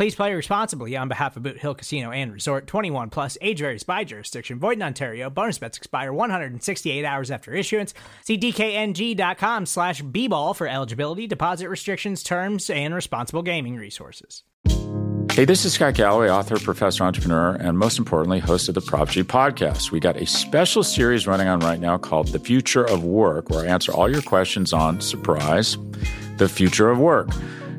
Please play responsibly on behalf of Boot Hill Casino and Resort 21 plus age varies by jurisdiction. Void in Ontario. Bonus bets expire 168 hours after issuance. See DKNG.com slash B ball for eligibility, deposit restrictions, terms, and responsible gaming resources. Hey, this is Scott Galloway, author, professor, entrepreneur, and most importantly, host of the Prop G podcast. We got a special series running on right now called The Future of Work, where I answer all your questions on surprise, the future of work.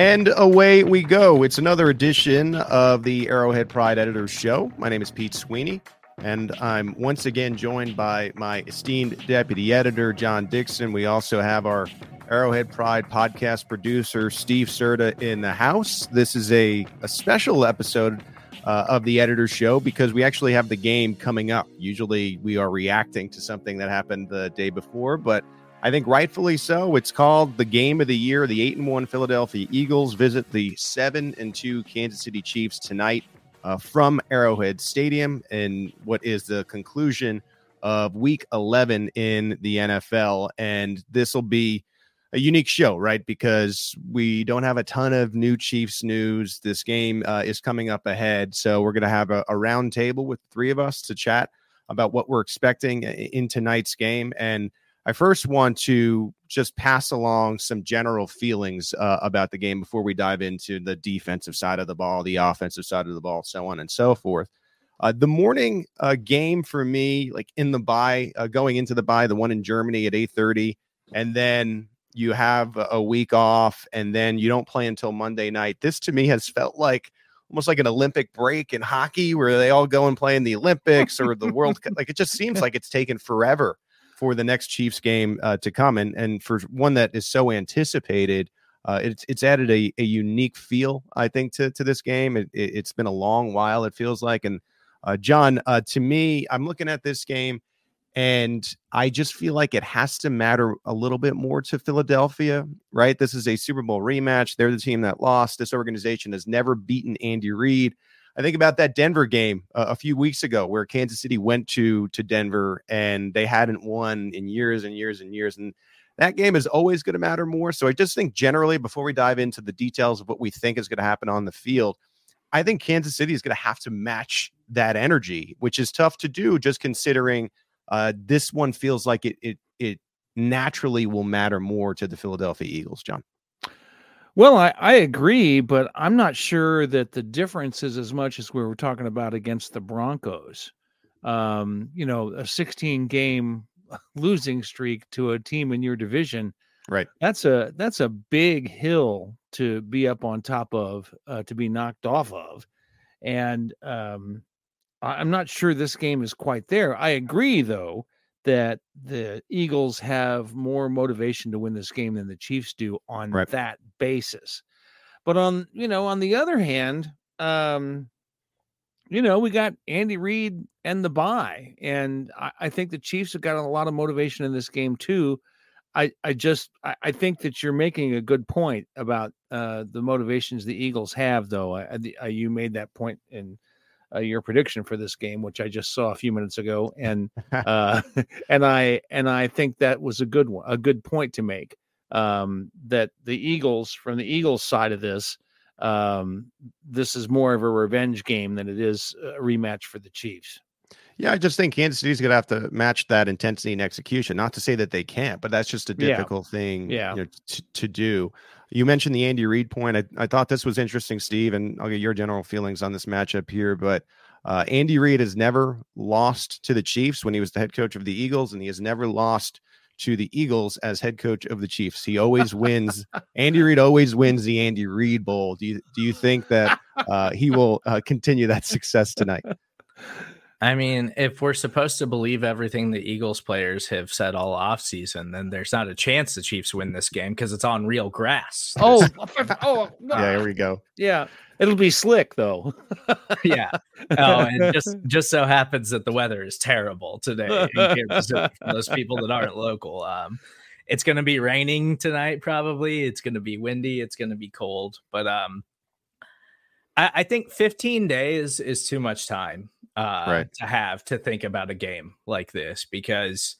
And away we go. It's another edition of the Arrowhead Pride Editors Show. My name is Pete Sweeney, and I'm once again joined by my esteemed deputy editor, John Dixon. We also have our Arrowhead Pride podcast producer, Steve Serda, in the house. This is a, a special episode uh, of the Editors Show because we actually have the game coming up. Usually we are reacting to something that happened the day before, but I think rightfully so. It's called the game of the year. The eight and one Philadelphia Eagles visit the seven and two Kansas City Chiefs tonight uh, from Arrowhead Stadium, and what is the conclusion of Week 11 in the NFL. And this will be a unique show, right? Because we don't have a ton of new Chiefs news. This game uh, is coming up ahead, so we're going to have a, a round table with three of us to chat about what we're expecting in tonight's game and I first want to just pass along some general feelings uh, about the game before we dive into the defensive side of the ball, the offensive side of the ball, so on and so forth. Uh, the morning uh, game for me, like in the bye, uh, going into the bye, the one in Germany at eight thirty, and then you have a week off, and then you don't play until Monday night. This to me has felt like almost like an Olympic break in hockey, where they all go and play in the Olympics or the World Cup. Like it just seems like it's taken forever for the next Chiefs game uh, to come, and and for one that is so anticipated. Uh, it's it's added a, a unique feel, I think, to to this game. It, it, has been a long while, it feels like. And uh, John, uh, to me, I'm looking at this game, and I just feel like it has to matter a little bit more to Philadelphia, right? This is a Super Bowl rematch. They're the team that lost. This organization has never beaten Andy Reid. I think about that Denver game uh, a few weeks ago where Kansas City went to to Denver and they hadn't won in years and years and years and that game is always going to matter more. So I just think generally before we dive into the details of what we think is going to happen on the field, I think Kansas City is going to have to match that energy, which is tough to do just considering uh, this one feels like it it it naturally will matter more to the Philadelphia Eagles, John. Well, I, I agree, but I'm not sure that the difference is as much as we were talking about against the Broncos. Um, you know, a 16 game losing streak to a team in your division. Right. That's a that's a big hill to be up on top of, uh, to be knocked off of. And um, I'm not sure this game is quite there. I agree, though, that the Eagles have more motivation to win this game than the Chiefs do on right. that basis. But on you know, on the other hand, um, you know, we got Andy Reid and the bye, and I, I, think the Chiefs have got a lot of motivation in this game too. I, I just I, I think that you're making a good point about uh, the motivations the Eagles have, though. I, I, you made that point in uh, your prediction for this game, which I just saw a few minutes ago, and uh, and I and I think that was a good one, a good point to make. Um, that the Eagles, from the Eagles side of this, um, this is more of a revenge game than it is a rematch for the Chiefs. Yeah, I just think Kansas City's going to have to match that intensity and execution. Not to say that they can't, but that's just a difficult yeah. thing yeah. You know, to, to do. You mentioned the Andy Reid point. I, I thought this was interesting, Steve, and I'll get your general feelings on this matchup here. But uh, Andy Reid has never lost to the Chiefs when he was the head coach of the Eagles, and he has never lost to the Eagles as head coach of the Chiefs. He always wins. Andy Reid always wins the Andy Reid Bowl. Do you do you think that uh, he will uh, continue that success tonight? I mean, if we're supposed to believe everything the Eagles players have said all offseason, then there's not a chance the Chiefs win this game because it's on real grass. Oh, oh, yeah, here we go. Yeah, it'll be slick though. yeah. Oh, and just just so happens that the weather is terrible today for those people that aren't local. Um, it's going to be raining tonight, probably. It's going to be windy. It's going to be cold, but um, I, I think 15 days is too much time uh, right. to have to think about a game like this because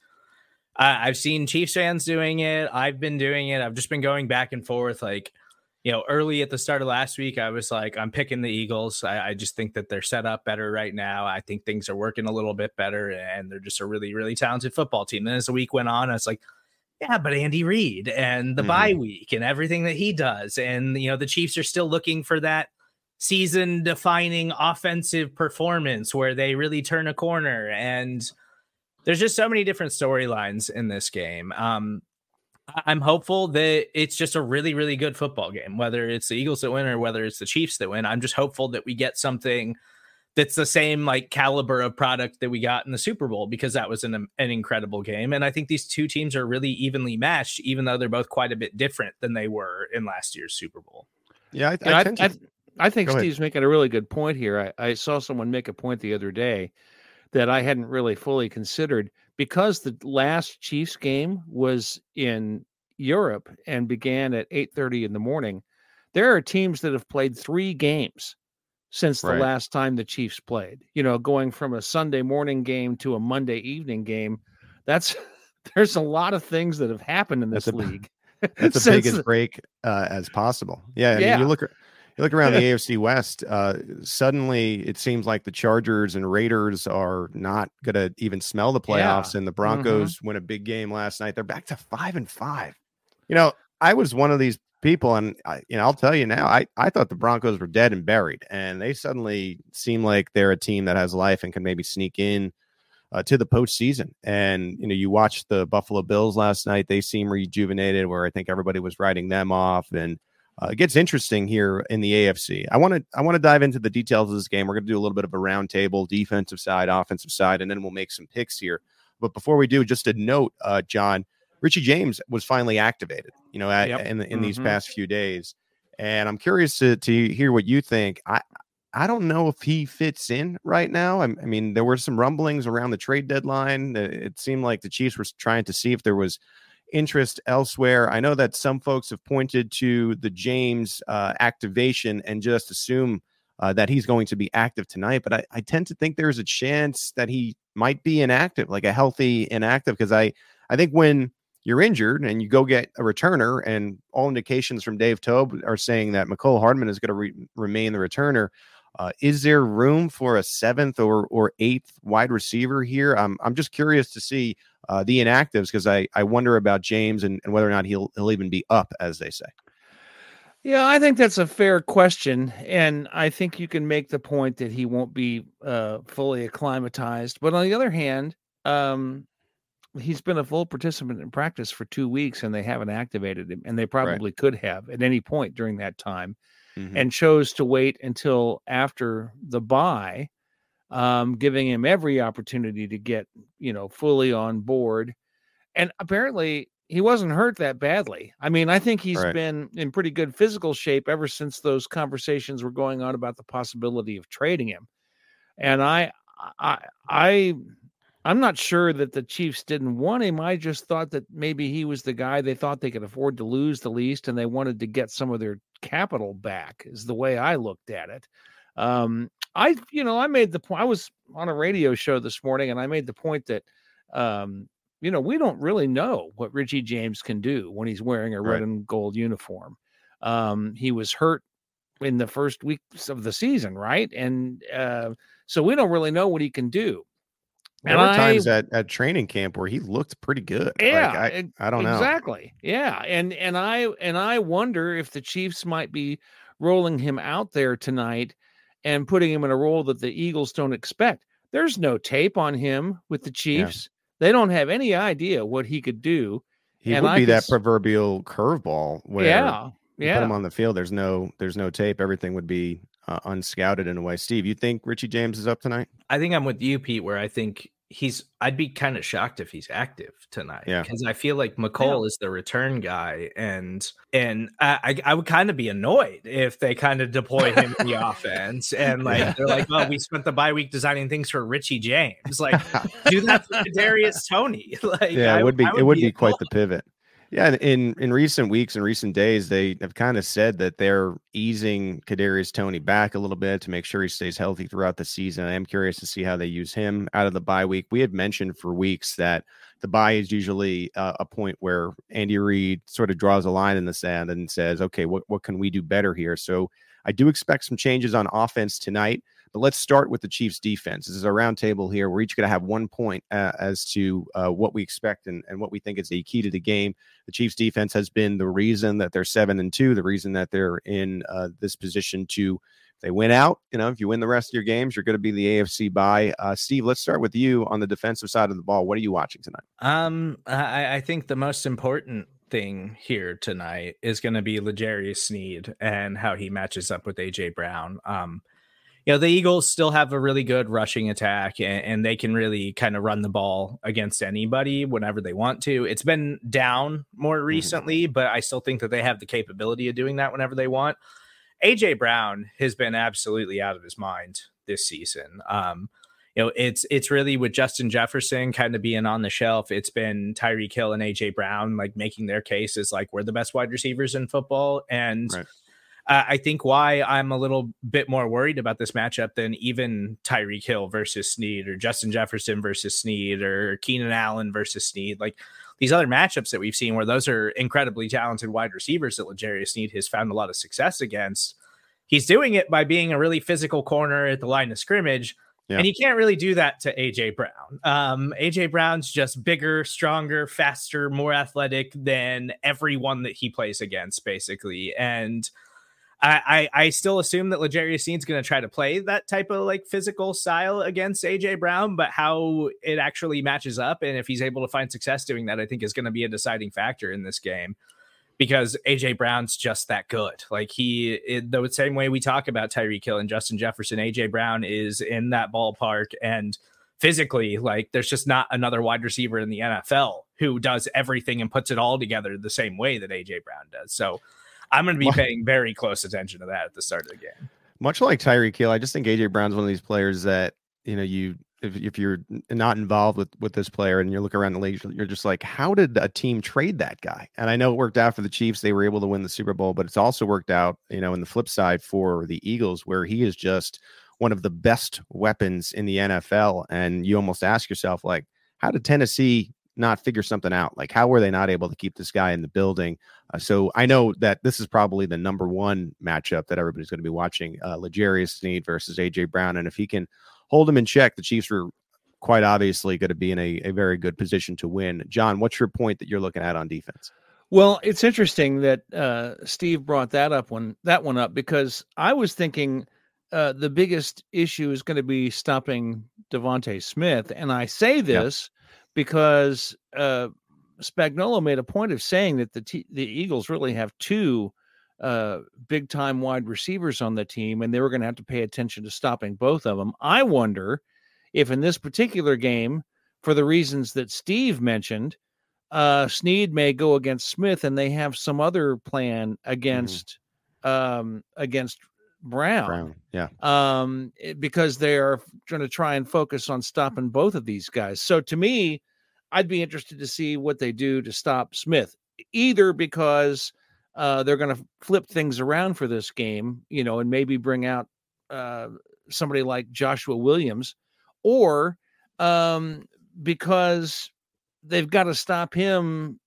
I, I've seen Chiefs fans doing it. I've been doing it. I've just been going back and forth. Like, you know, early at the start of last week, I was like, I'm picking the Eagles. I, I, just think that they're set up better right now. I think things are working a little bit better, and they're just a really, really talented football team. And as the week went on, I was like, yeah, but Andy Reid and the mm-hmm. bye week and everything that he does, and you know, the Chiefs are still looking for that season defining offensive performance where they really turn a corner. And there's just so many different storylines in this game. Um i'm hopeful that it's just a really really good football game whether it's the eagles that win or whether it's the chiefs that win. I'm just hopeful that we get something that's the same like caliber of product that we got in the super bowl because that was an, an incredible game. And i think these two teams are really evenly matched even though they're both quite a bit different than they were in last year's super bowl. Yeah, I, I, I, I think Steve's making a really good point here. I, I saw someone make a point the other day that I hadn't really fully considered because the last Chiefs game was in Europe and began at 8:30 in the morning. There are teams that have played 3 games since the right. last time the Chiefs played. You know, going from a Sunday morning game to a Monday evening game. That's there's a lot of things that have happened in this that's league. That's the biggest break uh, as possible. Yeah, I yeah. mean, you look you look around the AFC West, uh, suddenly it seems like the Chargers and Raiders are not going to even smell the playoffs, yeah. and the Mm-hmm. Broncos mm-hmm. win a big game last night. They're back to five and five. You know, I was one of these people, and I, you know, I'll tell you now, I I thought the Broncos were dead and buried, and they suddenly seem like they're a team that has life and can maybe sneak in. Uh, to the postseason, and you know, you watched the Buffalo Bills last night. They seem rejuvenated, where I think everybody was writing them off, and uh, it gets interesting here in the AFC. I want to I want to dive into the details of this game. We're going to do a little bit of a roundtable, defensive side, offensive side, and then we'll make some picks here. But before we do, just a note, uh, John, Richie James was finally activated. You know, at, Yep. in in Mhm. these past few days, and I'm curious to to hear what you think. I I don't know if he fits in right now. I, I mean, there were some rumblings around the trade deadline. It seemed like the Chiefs were trying to see if there was interest elsewhere. I know that some folks have pointed to the James uh, activation and just assume uh, that he's going to be active tonight, but I, I tend to think there's a chance that he might be inactive, like a healthy inactive, because I I think when you're injured and you go get a returner, and all indications from Dave Toub are saying that Mecole Hardman is going to re- remain the returner. Uh, is there room for a seventh or or eighth wide receiver here? I'm I'm just curious to see uh, the inactives because I I wonder about James and, and whether or not he'll he'll even be up, as they say. Yeah, I think that's a fair question, and I think you can make the point that he won't be uh, fully acclimatized. But on the other hand, um, he's been a full participant in practice for two weeks, and they haven't activated him, and they probably could have at any point during that time, Mhm. and chose to wait until after the bye, um, giving him every opportunity to get you know fully on board. And apparently, he wasn't hurt that badly. I mean, I think he's Right. been in pretty good physical shape ever since those conversations were going on about the possibility of trading him. And I, I, I, I'm not sure that the Chiefs didn't want him. I just thought that maybe he was the guy they thought they could afford to lose the least, and they wanted to get some of their capital back. Is the way I looked at it. Um, I, you know, I made the point. I was on a radio show this morning, and I made the point that, um, you know, we don't really know what Richie James can do when he's wearing a red Right. and gold uniform. Um, he was hurt in the first weeks of the season, right? And uh, so we don't really know what he can do. There And were I- times at, at training camp where he looked pretty good. Yeah, Like, I, I don't know. Exactly. Yeah, and and I and I wonder if the Chiefs might be rolling him out there tonight and putting him in a role that the Eagles don't expect. There's no tape on him with the Chiefs. They don't have any idea what he could do. He And would I be could that proverbial curveball where yeah. you Yeah. put him on the field. There's no there's no tape. Everything would be uh, unscouted in a way. Steve, you think Richie James is up tonight? I think I'm with you, Pete, where I think he's I'd be kind of shocked if he's active tonight. Yeah. Because I feel like Mecole is the return guy and and I I, I would kind of be annoyed if they kind of deploy him in the offense and like Yeah. they're like, well, we spent the bye week designing things for Richie James. Like do that for Darius Toney. Like yeah, I it would be I it would be quite the pivot. Yeah, in in recent weeks and recent days, they have kind of said that they're easing Kadarius Toney back a little bit to make sure he stays healthy throughout the season. I am curious to see how they use him out of the bye week. We had mentioned for weeks that the bye is usually uh, a point where Andy Reid sort of draws a line in the sand and says, "Okay, what what can we do better here?" So I do expect some changes on offense tonight. But let's start with the Chiefs' defense. This is a roundtable here. We're each going to have one point uh, as to uh, what we expect and, and what we think is the key to the game. The Chiefs' defense has been the reason that they're seven and two, the reason that they're in uh, this position to. They win out, you know, if you win the rest of your games, you're going to be the AFC by. Uh, Steve, let's start with you on the defensive side of the ball. What are you watching tonight? Um, I, I think the most important thing here tonight is going to be L'Jarius Sneed and how he matches up with AJ Brown. Um, you know, the Eagles still have a really good rushing attack and, and they can really kind of run the ball against anybody whenever they want to. It's been down more recently, but I still think that they have the capability of doing that whenever they want. AJ Brown has been absolutely out of his mind this season. Um, you know, it's it's really with Justin Jefferson kind of being on the shelf. It's been Tyreek Hill and AJ Brown like making their case as like we're the best wide receivers in football, and Right. Uh, I think why I'm a little bit more worried about this matchup than even Tyreek Hill versus Sneed or Justin Jefferson versus Sneed or Keenan Allen versus Sneed, like these other matchups that we've seen where those are incredibly talented wide receivers that L'Jarius Sneed has found a lot of success against. He's doing it by being a really physical corner at the line of scrimmage. Yeah. And you can't really do that to AJ Brown. Um, AJ Brown's just bigger, stronger, faster, more athletic than everyone that he plays against, basically. And I, I, still assume that L'Jarius Sneed's going to try to play that type of like physical style against AJ Brown, but how it actually matches up and if he's able to find success doing that, I think is going to be a deciding factor in this game because AJ Brown's just that good. Like he, it, the same way we talk about Tyreek Hill and Justin Jefferson, AJ Brown is in that ballpark and physically, like there's just not another wide receiver in the NFL who does everything and puts it all together the same way that AJ Brown does. So I'm going to be paying very close attention to that at the start of the game. Much like Tyreek Hill, I just think AJ Brown's one of these players that you know you if, if you're not involved with with this player and you look around the league, you're just like, how did a team trade that guy? And I know it worked out for the Chiefs; they were able to win the Super Bowl, but it's also worked out, you know, in the flip side for the Eagles, where he is just one of the best weapons in the NFL. And you almost ask yourself, like, how did Tennessee not figure something out? Like, how were they not able to keep this guy in the building? Uh, so I know that this is probably the number one matchup that everybody's going to be watching: uh, L'Jarius Sneed versus AJ Brown, and if he can hold him in check, the Chiefs are quite obviously going to be in a, a very good position to win. John, what's your point that you're looking at on defense? Well, it's interesting that uh, Steve brought that up one that one up because I was thinking uh, the biggest issue is going to be stopping DeVonta Smith, and I say this because uh, Spagnuolo made a point of saying that the t- the Eagles really have two uh, big time wide receivers on the team, and they were going to have to pay attention to stopping both of them. I wonder if in this particular game, for the reasons that Steve mentioned, uh, Sneed may go against Smith, and they have some other plan against um, against Brown, Brown, yeah, um, because they are going to try and focus on stopping both of these guys. So to me, I'd be interested to see what they do to stop Smith, either because uh, they're going to flip things around for this game, you know, and maybe bring out uh, somebody like Joshua Williams, or um, because they've got to stop him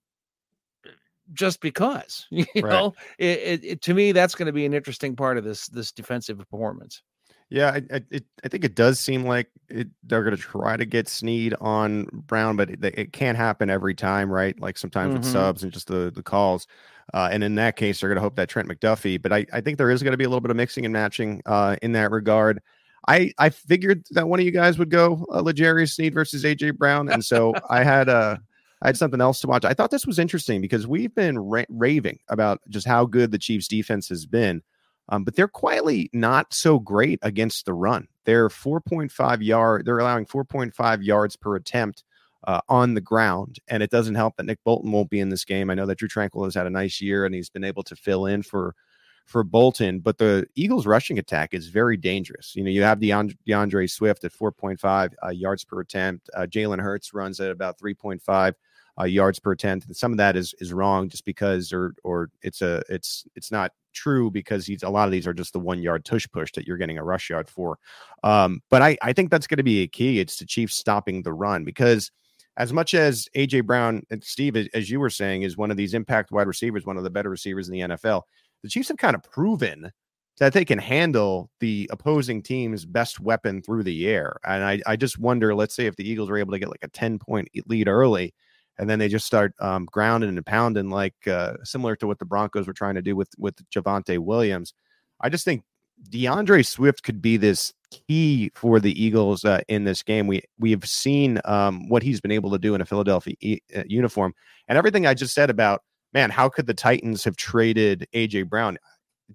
just because you Right. know it, it, it- to me that's going to be an interesting part of this this defensive performance Yeah, I, I, it, I think it does seem like it, they're going to try to get Sneed on Brown, but it, it can't happen every time, right? Like sometimes with Mhm. subs and just the the calls. Uh, and in that case, they're going to hope that Trent McDuffie. But I, I think there is going to be a little bit of mixing and matching uh, in that regard. I I figured that one of you guys would go uh, L'Jarius Sneed versus AJ Brown, and so I had uh I had something else to watch. I thought this was interesting because we've been ra- raving about just how good the Chiefs' defense has been. Um, but they're quietly not so great against the run. They're 4.5 yard. They're allowing 4.5 yards per attempt uh, on the ground, and it doesn't help that Nick Bolton won't be in this game. I know that Drue Tranquill has had a nice year and he's been able to fill in for for Bolton, but the Eagles' rushing attack is very dangerous. You know, you have D'Andre, D'Andre Swift at 4.5 uh, yards per attempt. Uh, Jalen Hurts runs at about 3.5 uh, yards per attempt. Some of that is is wrong just because, or or it's a it's it's not true because he's a lot of these are just the one yard tush push that you're getting a rush yard for. Um, but I I think that's going to be a key. It's the Chiefs stopping the run because as much as AJ Brown and Steve, as- as you were saying, is one of these impact wide receivers, one of the better receivers in the NFL. The Chiefs have kind of proven that they can handle the opposing team's best weapon through the air. And I, I just wonder, let's say if the Eagles are able to get like a 10 point lead early, and then they just start um, grounding and pounding, like uh, similar to what the Broncos were trying to do with with Javonte Williams. I just think D'Andre Swift could be this key for the Eagles uh, in this game. We we have seen um, what he's been able to do in a Philadelphia e- uh, uniform, and everything I just said about man, how could the Titans have traded AJ Brown?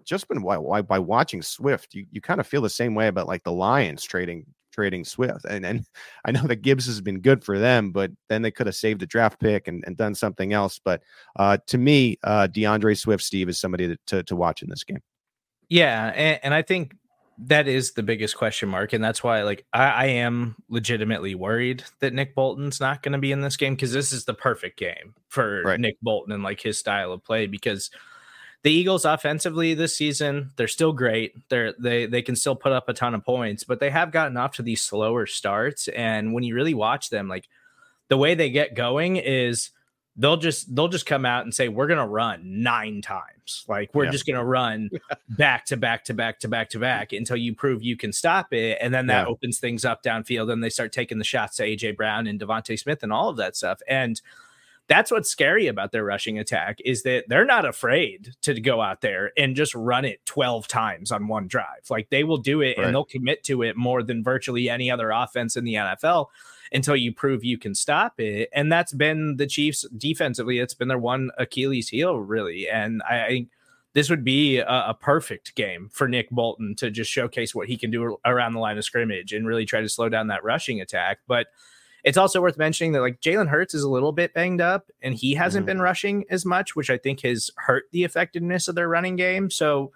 Just been why, why by watching Swift, you, you kind of feel the same way about like the Lions trading trading Swift, and and I know that Gibbs has been good for them, but then they could have saved a draft pick and, and done something else. But uh, to me, uh, D'Andre Swift, Steve, is somebody that, to to watch in this game. Yeah, and, and I think that is the biggest question mark, and that's why like I, I am legitimately worried that Nick Bolton's not going to be in this game because this is the perfect game for Right. Nick Bolton and like his style of play because the Eagles offensively this season they're still great. They're they they can still put up a ton of points, but they have gotten off to these slower starts. And when you really watch them, like the way they get going is they'll just they'll just come out and say we're gonna run nine times. Like we're Yeah. just gonna run back to back to back to back to back until you prove you can stop it. And then that Yeah. opens things up downfield. And they start taking the shots to AJ Brown and DeVonta Smith and all of that stuff. And that's what's scary about their rushing attack is that they're not afraid to go out there and just run it 12 times on one drive. Like they will do it Right. and they'll commit to it more than virtually any other offense in the NFL until you prove you can stop it. And that's been the Chiefs defensively. It's been their one Achilles heel, really. And I, I think this would be a, a perfect game for Nick Bolton to just showcase what he can do around the line of scrimmage and really try to slow down that rushing attack. But it's also worth mentioning that like Jalen Hurts is a little bit banged up and he hasn't Mhm. been rushing as much, which I think has hurt the effectiveness of their running game. So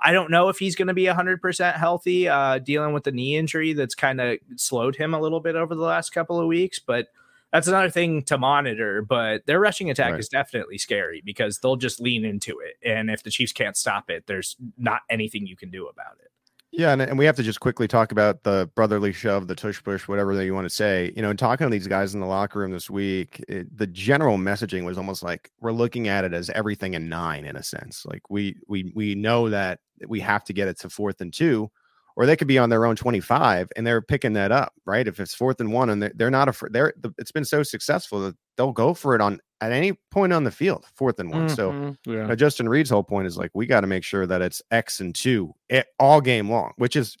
I don't know if he's going to be 100% healthy, uh, dealing with the knee injury that's kind of slowed him a little bit over the last couple of weeks. But that's another thing to monitor. But their rushing attack Right. is definitely scary because they'll just lean into it. And if the Chiefs can't stop it, there's not anything you can do about it. Yeah, and, and we have to just quickly talk about the brotherly shove, the tush push, whatever that you want to say. You know, talking to these guys in the locker room this week, it, the general messaging was almost like we're looking at it as everything in nine, in a sense. Like we we we know that we have to get it to fourth and two, or they could be on their own twenty five, and they're picking that up, right? If it's fourth and one, and they're, they're not afraid, they're it's been so successful that they'll go for it on at any point on the field, fourth and one. So Mhm, yeah. Justin Reid's whole point is like we got to make sure that it's X and two it, all game long, which is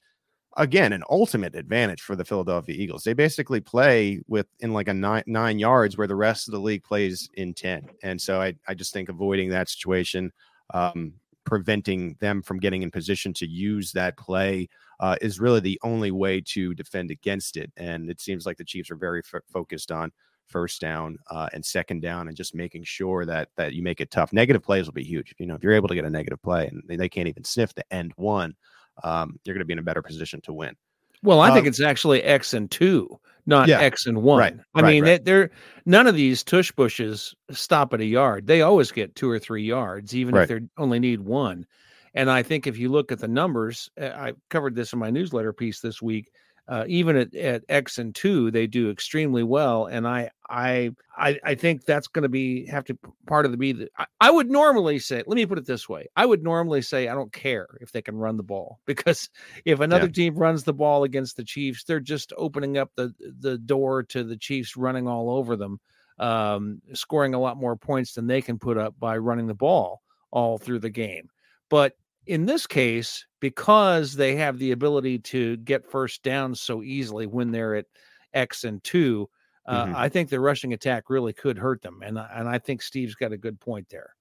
again an ultimate advantage for the Philadelphia Eagles. They basically play with in like a nine nine yards where the rest of the league plays in ten, and so I I just think avoiding that situation, um, preventing them from getting in position to use that play. Uh, is really the only way to defend against it, and it seems like the Chiefs are very f- focused on first down uh, and second down and just making sure that that you make it tough. Negative plays will be huge. You know, if you're able to get a negative play and they, can't even sniff the end one, um, you're going to be in a better position to win. Well, I think Um, it's actually X and two, not Yeah, X and one. right, I right, mean, right. they- they're none of these tush pushes stop at a yard. They always get two or three yards, even if they only need one. And I think if you look at the numbers, uh, I covered this in my newsletter piece this week. Uh, even at, at X and two, they do extremely well, and I I I, I think that's going to be have to part of the be. The, I, I, would normally say, let me put it this way: I would normally say I don't care if they can run the ball because if another yeah. team runs the ball against the Chiefs, they're just opening up the the door to the Chiefs running all over them, um, scoring a lot more points than they can put up by running the ball all through the game. But in this case, because they have the ability to get first down so easily when they're at X and two, uh, mm-hmm. I think the rushing attack really could hurt them, and and I think Steve's got a good point there.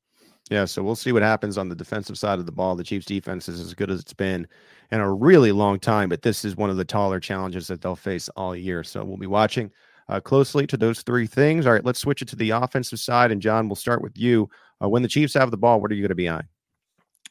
Yeah, so we'll see what happens on the defensive side of the ball. The Chiefs' defense is as good as it's been in a really long time, but this is one of the taller challenges that they'll face all year. So we'll be watching uh, closely to those three things. All right, let's switch it to the offensive side, and John, we'll start with you. Uh, when the Chiefs have the ball, what are you going to be eyeing?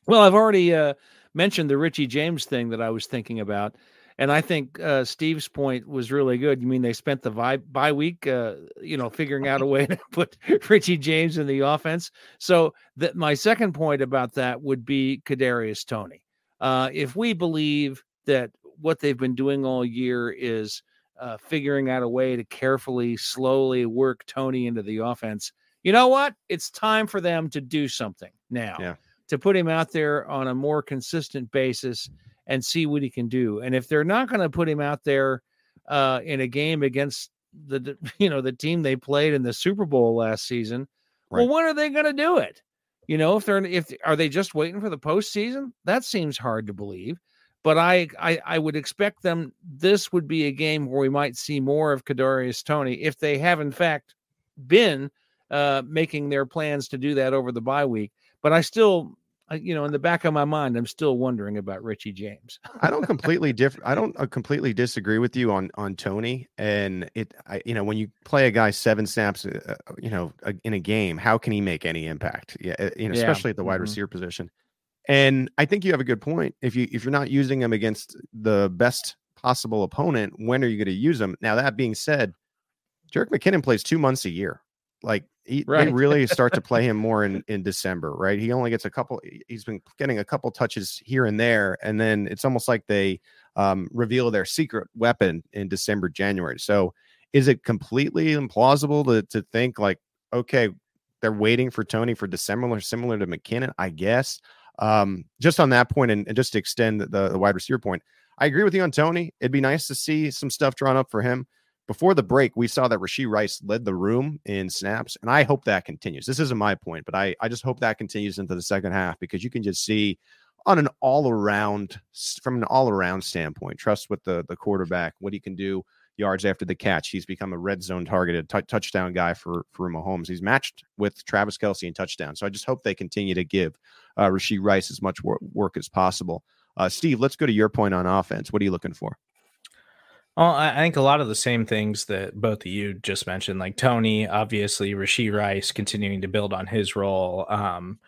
Well, I've already uh, mentioned the Richie James thing that I was thinking about. And I think uh, Steve's point was really good. You mean they spent the bye, bye week, uh, you know, figuring out a way to put Richie James in the offense. So that my second point about that would be Kadarius Toney. Uh, if we believe that what they've been doing all year is uh, figuring out a way to carefully, slowly work Toney into the offense, you know what? It's time for them to do something now. Yeah to put him out there on a more consistent basis and see what he can do. And if they're not going to put him out there uh, in a game against the you know the team they played in the Super Bowl last season, right. well, when are they going to do it? You know, if they're if are they just waiting for the postseason? That seems hard to believe. But I, I I would expect them. This would be a game where we might see more of Kadarius Toney if they have in fact been uh, making their plans to do that over the bye week. But I still you know, in the back of my mind, I'm still wondering about Richie James. I don't completely different. I don't uh, completely disagree with you on on Toney. And it, I, you know, when you play a guy seven snaps, uh, uh you know, in a game, how can he make any impact? Yeah, uh, you know, yeah. especially at the wide mm-hmm. receiver position. And I think you have a good point. If you if you're not using him against the best possible opponent, when are you going to use him? Now that being said, Jerick McKinnon plays two months a year. Like he, right. they really start to play him more in in December, right? He only gets a couple. He's been getting a couple touches here and there, and then it's almost like they um, reveal their secret weapon in December, January. So, is it completely implausible to to think like, okay, they're waiting for Toney for December, similar to McKinnon? I guess. Um, just on that point, and, and just to extend the, the wide receiver point, I agree with you on Toney. It'd be nice to see some stuff drawn up for him. Before the break, we saw that Rashee Rice led the room in snaps, and I hope that continues. This isn't my point, but I, I just hope that continues into the second half because you can just see on an all around from an all around standpoint, trust with the the quarterback, what he can do yards after the catch. He's become a red zone targeted t- touchdown guy for for Mahomes. He's matched with Travis Kelce in touchdown. So I just hope they continue to give uh, Rashee Rice as much work, work as possible. Uh, Steve, let's go to your point on offense. What are you looking for? Well, I think a lot of the same things that both of you just mentioned, like Toney, obviously Rashee Rice continuing to build on his role. Um,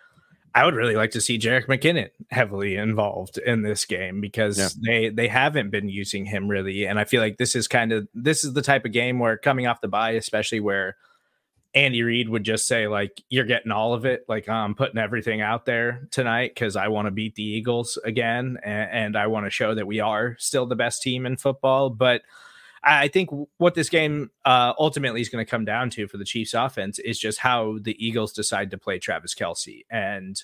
I would really like to see Jerick McKinnon heavily involved in this game because yeah. they they haven't been using him really, and I feel like this is kind of this is the type of game where coming off the bye, especially where Andy Reid would just say like you're getting all of it. Like I'm putting everything out there tonight cuz I want to beat the Eagles again and, and I want to show that we are still the best team in football. But I think what this game uh, ultimately is going to come down to for the Chiefs offense is just how the Eagles decide to play Travis Kelce and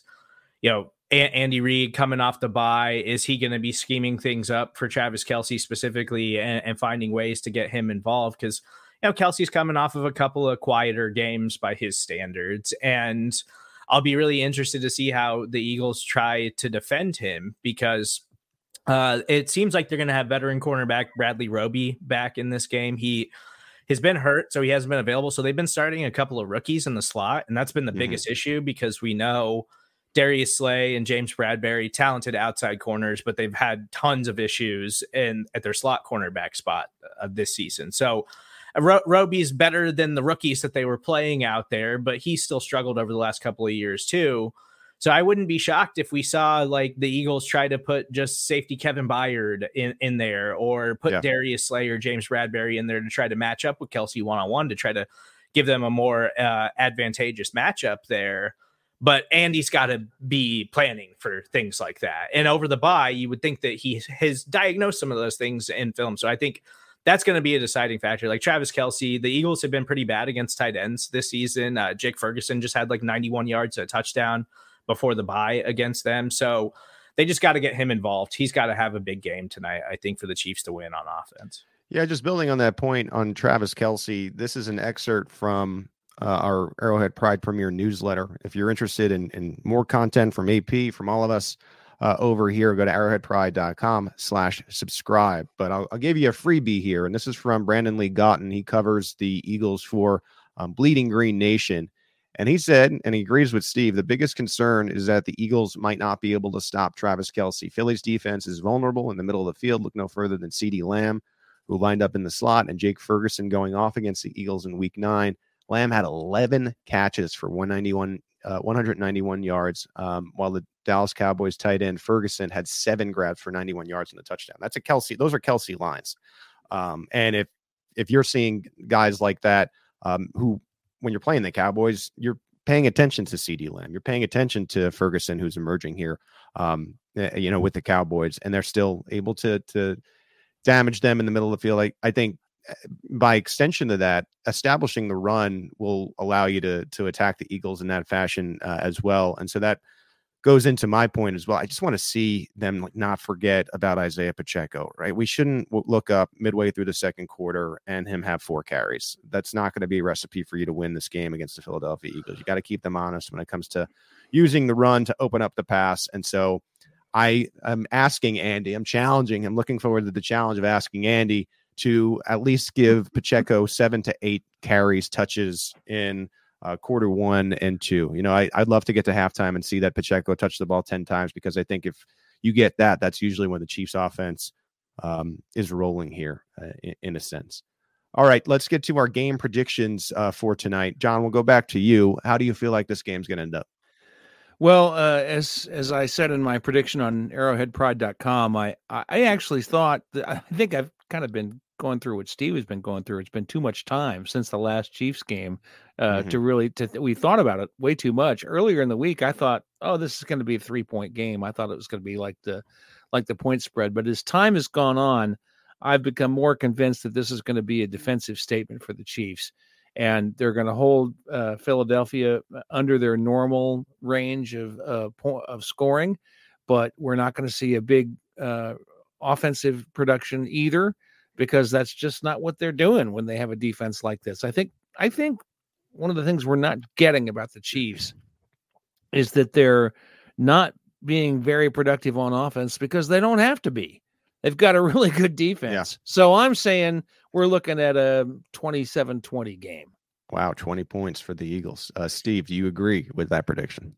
you know a- Andy Reid coming off the bye is he going to be scheming things up for Travis Kelce specifically and, and finding ways to get him involved? Because you know, Kelce's coming off of a couple of quieter games by his standards. And I'll be really interested to see how the Eagles try to defend him because uh, it seems like they're going to have veteran cornerback Bradley Roby back in this game. He has been hurt, so he hasn't been available. So they've been starting a couple of rookies in the slot, and that's been the mm-hmm. biggest issue because we know Darius Slay and James Bradberry, talented outside corners, but they've had tons of issues in at their slot cornerback spot uh, this season. So Ro- Roby's better than the rookies that they were playing out there, but he still struggled over the last couple of years too. So I wouldn't be shocked if we saw like the Eagles try to put just safety Kevin Byard in, in there or put yeah. Darius Slay or James Bradberry in there to try to match up with Kelce one on one to try to give them a more uh, advantageous matchup there. but Andy's got to be planning for things like that. And over the bye, you would think that he has diagnosed some of those things in film. So I think that's going to be a deciding factor. Like Travis Kelce, the Eagles have been pretty bad against tight ends this season. Uh, Jake Ferguson just had like 91 yards, a touchdown before the bye against them. So they just got to get him involved. He's got to have a big game tonight, I think, for the Chiefs to win on offense. Yeah, just building on that point on Travis Kelce, this is an excerpt from uh, our Arrowhead Pride Premier newsletter. If you're interested in, in more content from AP, from all of us uh, over here, go to arrowheadpride.com slash subscribe. But I'll, I'll, give you a freebie here. And this is from Brandon Lee Gowton. He covers the Eagles for um, Bleeding Green Nation. And he said, and he agrees with Steve, the biggest concern is that the Eagles might not be able to stop Travis Kelce. Philly's defense is vulnerable in the middle of the field. Look no further than CeeDee Lamb, who lined up in the slot, and Jake Ferguson going off against the Eagles in week nine. Lamb had 11 catches for 191, uh, 191 yards, um, while the Dallas Cowboys tight end Ferguson had seven grabs for 91 yards and a touchdown. That's a Kelce. Those are Kelce lines. Um, and if if you're seeing guys like that, um, who when you're playing the Cowboys, you're paying attention to CeeDee Lamb. You're paying attention to Ferguson, who's emerging here, um, eh, you know, with the Cowboys, and they're still able to to damage them in the middle of the field. I, I think by extension of that, establishing the run will allow you to to attack the Eagles in that fashion uh, as well. And so that goes into my point as well. I just want to see them not forget about Isaiah Pacheco, right? We shouldn't look up midway through the second quarter and him have four carries. That's not going to be a recipe for you to win this game against the Philadelphia Eagles. You got to keep them honest when it comes to using the run to open up the pass. And so I am asking Andy, I'm challenging, I'm looking forward to the challenge of asking Andy to at least give Pacheco seven to eight carries, touches in uh, quarter one and two. You know, I, would love to get to halftime and see that Pacheco touch the ball 10 times because I think if you get that, that's usually when the Chiefs offense um, is rolling here uh, in, in, a sense. All right, let's get to our game predictions uh, for tonight. John, we'll go back to you. How do you feel like this game's going to end up? Well, uh, as as I said in my prediction on arrowheadpride.com, I I actually thought that I think I've kind of been going through what Steve has been going through. It's been too much time since the last Chiefs game uh, mm-hmm. to really to we thought about it way too much. Earlier in the week, I thought, oh, this is going to be a three point game. I thought it was going to be like the like the point spread. But as time has gone on, I've become more convinced that this is going to be a defensive statement for the Chiefs. And they're going to hold uh, Philadelphia uh, under their normal range of uh, po- of scoring, but we're not going to see a big uh, offensive production either because that's just not what they're doing when they have a defense like this. I think I think one of the things we're not getting about the Chiefs is that they're not being very productive on offense because they don't have to be. They've got a really good defense. Yeah. So I'm saying we're looking at a 27-20 game. Wow, 20 points for the Eagles. Uh, Steve, do you agree with that prediction?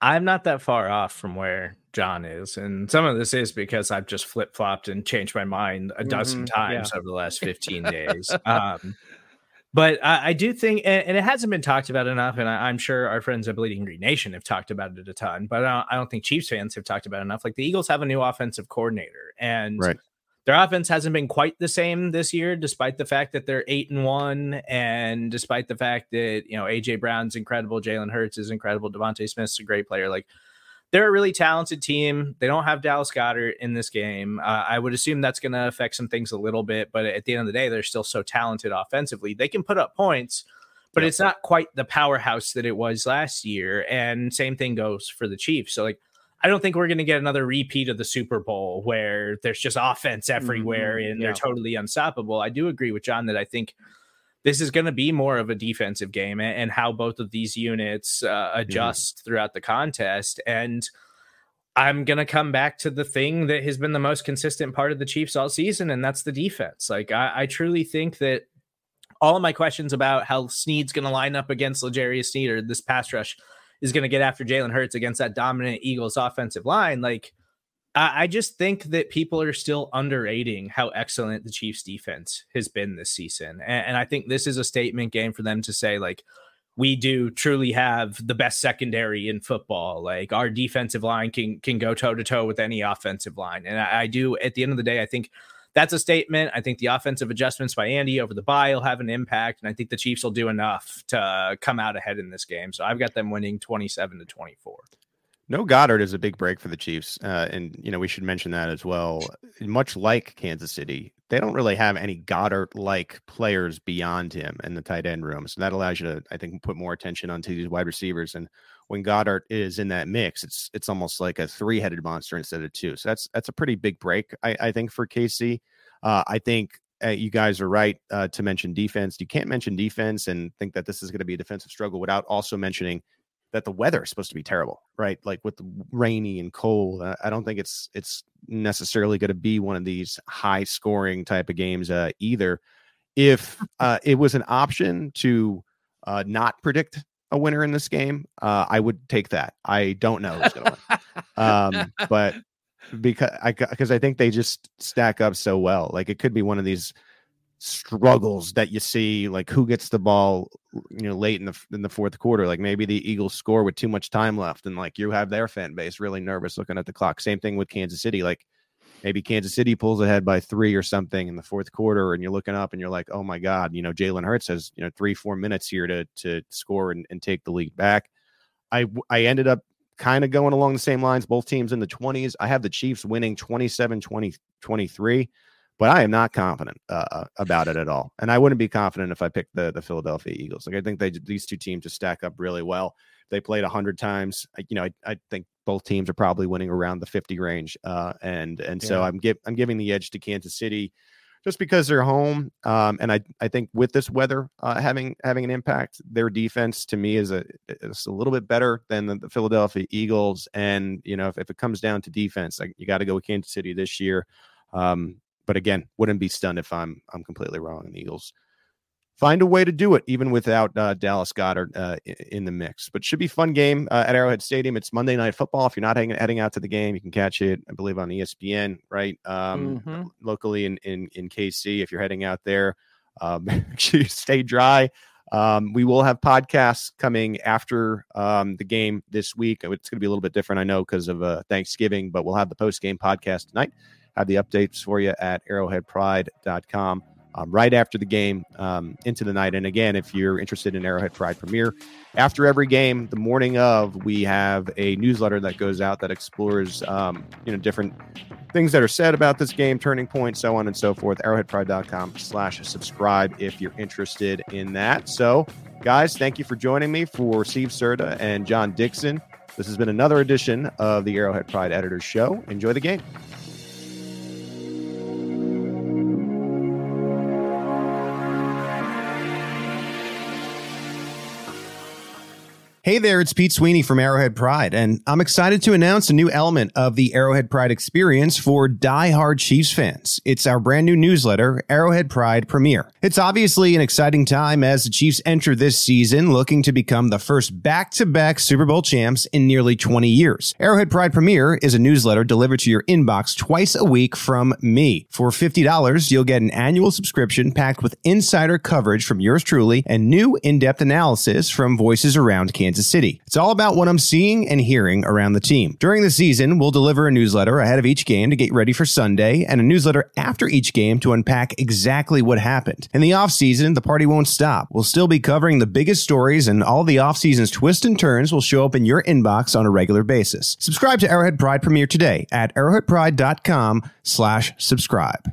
I'm not that far off from where John is. And some of this is because I've just flip flopped and changed my mind a dozen mm-hmm, times yeah. over the last 15 days. Um, but I, I, do think, and, and, it hasn't been talked about enough, and I, am sure our friends at Bleeding Green Nation have talked about it a ton, but I don't, I don't, think Chiefs fans have talked about it enough. Like the Eagles have a new offensive coordinator, and right. their offense hasn't been quite the same this year, despite the fact that they're eight and one, and despite the fact that you know AJ Brown's incredible, Jalen Hurts is incredible, DeVonta Smith's a great player. Like they're a really talented team. They don't have Dallas Goedert in this game. Uh, I would assume that's going to affect some things a little bit, but at the end of the day, they're still so talented offensively. They can put up points, but yep. it's not quite the powerhouse that it was last year. And same thing goes for the Chiefs. So, like, I don't think we're going to get another repeat of the Super Bowl where there's just offense everywhere mm-hmm. and yeah. they're totally unstoppable. I do agree with John that I think this is going to be more of a defensive game and, and how both of these units uh, mm-hmm. adjust mm-hmm. throughout the contest. And I'm going to come back to the thing that has been the most consistent part of the Chiefs all season, and that's the defense. Like, I, I truly think that all of my questions about how Sneed's going to line up against L'Jarius Sneed or this pass rush is going to get after Jalen Hurts against that dominant Eagles offensive line, like I just think that people are still underrating how excellent the Chiefs defense has been this season. And, and, I think this is a statement game for them to say, like, we do truly have the best secondary in football. Like our defensive line can can go toe to toe with any offensive line. And I, I do at the end of the day, I think that's a statement. I think the offensive adjustments by Andy over the bye will have an impact, and I think the Chiefs will do enough to come out ahead in this game. So I've got them winning 27 to 24. No Goedert is a big break for the Chiefs, uh, and you know we should mention that as well. Much like Kansas City, they don't really have any Goedert-like players beyond him in the tight end room, so that allows you to, I think, put more attention onto these wide receivers. And when Goedert is in that mix, it's it's almost like a three-headed monster instead of two. So that's that's a pretty big break, I, I think, for KC. Uh, I think uh, you guys are right uh, to mention defense. You can't mention defense and think that this is going to be a defensive struggle without also mentioning that the weather is supposed to be terrible, right? Like with the rainy and cold. I don't think it's it's necessarily going to be one of these high scoring type of games uh, either. If uh, it was an option to uh, not predict a winner in this game, uh, I would take that. I don't know who's going to win, um, but because I because I think they just stack up so well. Like it could be one of these struggles that you see like who gets the ball you know late in the in the fourth quarter like maybe the eagles score with too much time left and like you have their fan base really nervous looking at the clock. Same thing with kansas city like maybe kansas city pulls ahead by three or something in the fourth quarter and you're looking up and you're like oh my god you know jalen hurts has you know three four minutes here to to score and, and take the lead back. I i ended up kind of going along the same lines both teams in the 20s i have the chiefs winning 27 20 23 but I am not confident uh, about it at all. And I wouldn't be confident if I picked the the Philadelphia Eagles. Like I think they these two teams just stack up really well. They played a hundred times. You know, I, I, think both teams are probably winning around the fifty range. Uh, and and so I'm give I'm giving the edge to Kansas City just because they're home. Um, and I I think with this weather uh, having having an impact, their defense to me is a is a little bit better than the, the Philadelphia Eagles. And you know, if, if it comes down to defense, like you got to go with Kansas City this year. Um, but again, wouldn't be stunned if I'm I'm completely wrong. And the Eagles find a way to do it even without uh, Dallas Goedert uh, in the mix. But should be fun game uh, at Arrowhead Stadium. It's Monday Night Football. If you're not heading, heading out to the game, you can catch it, I believe, on ESPN, right? Um, mm-hmm. Locally in, in in KC. If you're heading out there, um, actually stay dry. Um, we will have podcasts coming after um, the game this week. It's going to be a little bit different, I know, because of uh, Thanksgiving, but we'll have the post game podcast tonight have the updates for you at arrowheadpride.com um, right after the game um, into the night. And again, if you're interested in Arrowhead Pride Premier, after every game, the morning of, we have a newsletter that goes out that explores, um, you know, different things that are said about this game, turning points, so on and so forth. Arrowheadpride.com slash subscribe if you're interested in that. So, guys, thank you for joining me for Steve Serda and John Dixon. This has been another edition of the Arrowhead Pride Editors Show. Enjoy the game. Hey there, it's Pete Sweeney from Arrowhead Pride, and I'm excited to announce a new element of the Arrowhead Pride experience for die-hard Chiefs fans. It's our brand new newsletter, Arrowhead Pride Premier. It's obviously an exciting time as the Chiefs enter this season looking to become the first back-to-back Super Bowl champs in nearly 20 years. Arrowhead Pride Premier is a newsletter delivered to your inbox twice a week from me. For $50, you'll get an annual subscription packed with insider coverage from yours truly and new in-depth analysis from voices around Kansas Kansas City. It's all about what I'm seeing and hearing around the team. During the season, we'll deliver a newsletter ahead of each game to get ready for Sunday and a newsletter after each game to unpack exactly what happened. In the offseason, the party won't stop. We'll still be covering the biggest stories and all the offseason's twists and turns will show up in your inbox on a regular basis. Subscribe to Arrowhead Pride Premier today at arrowheadpride.com slash subscribe.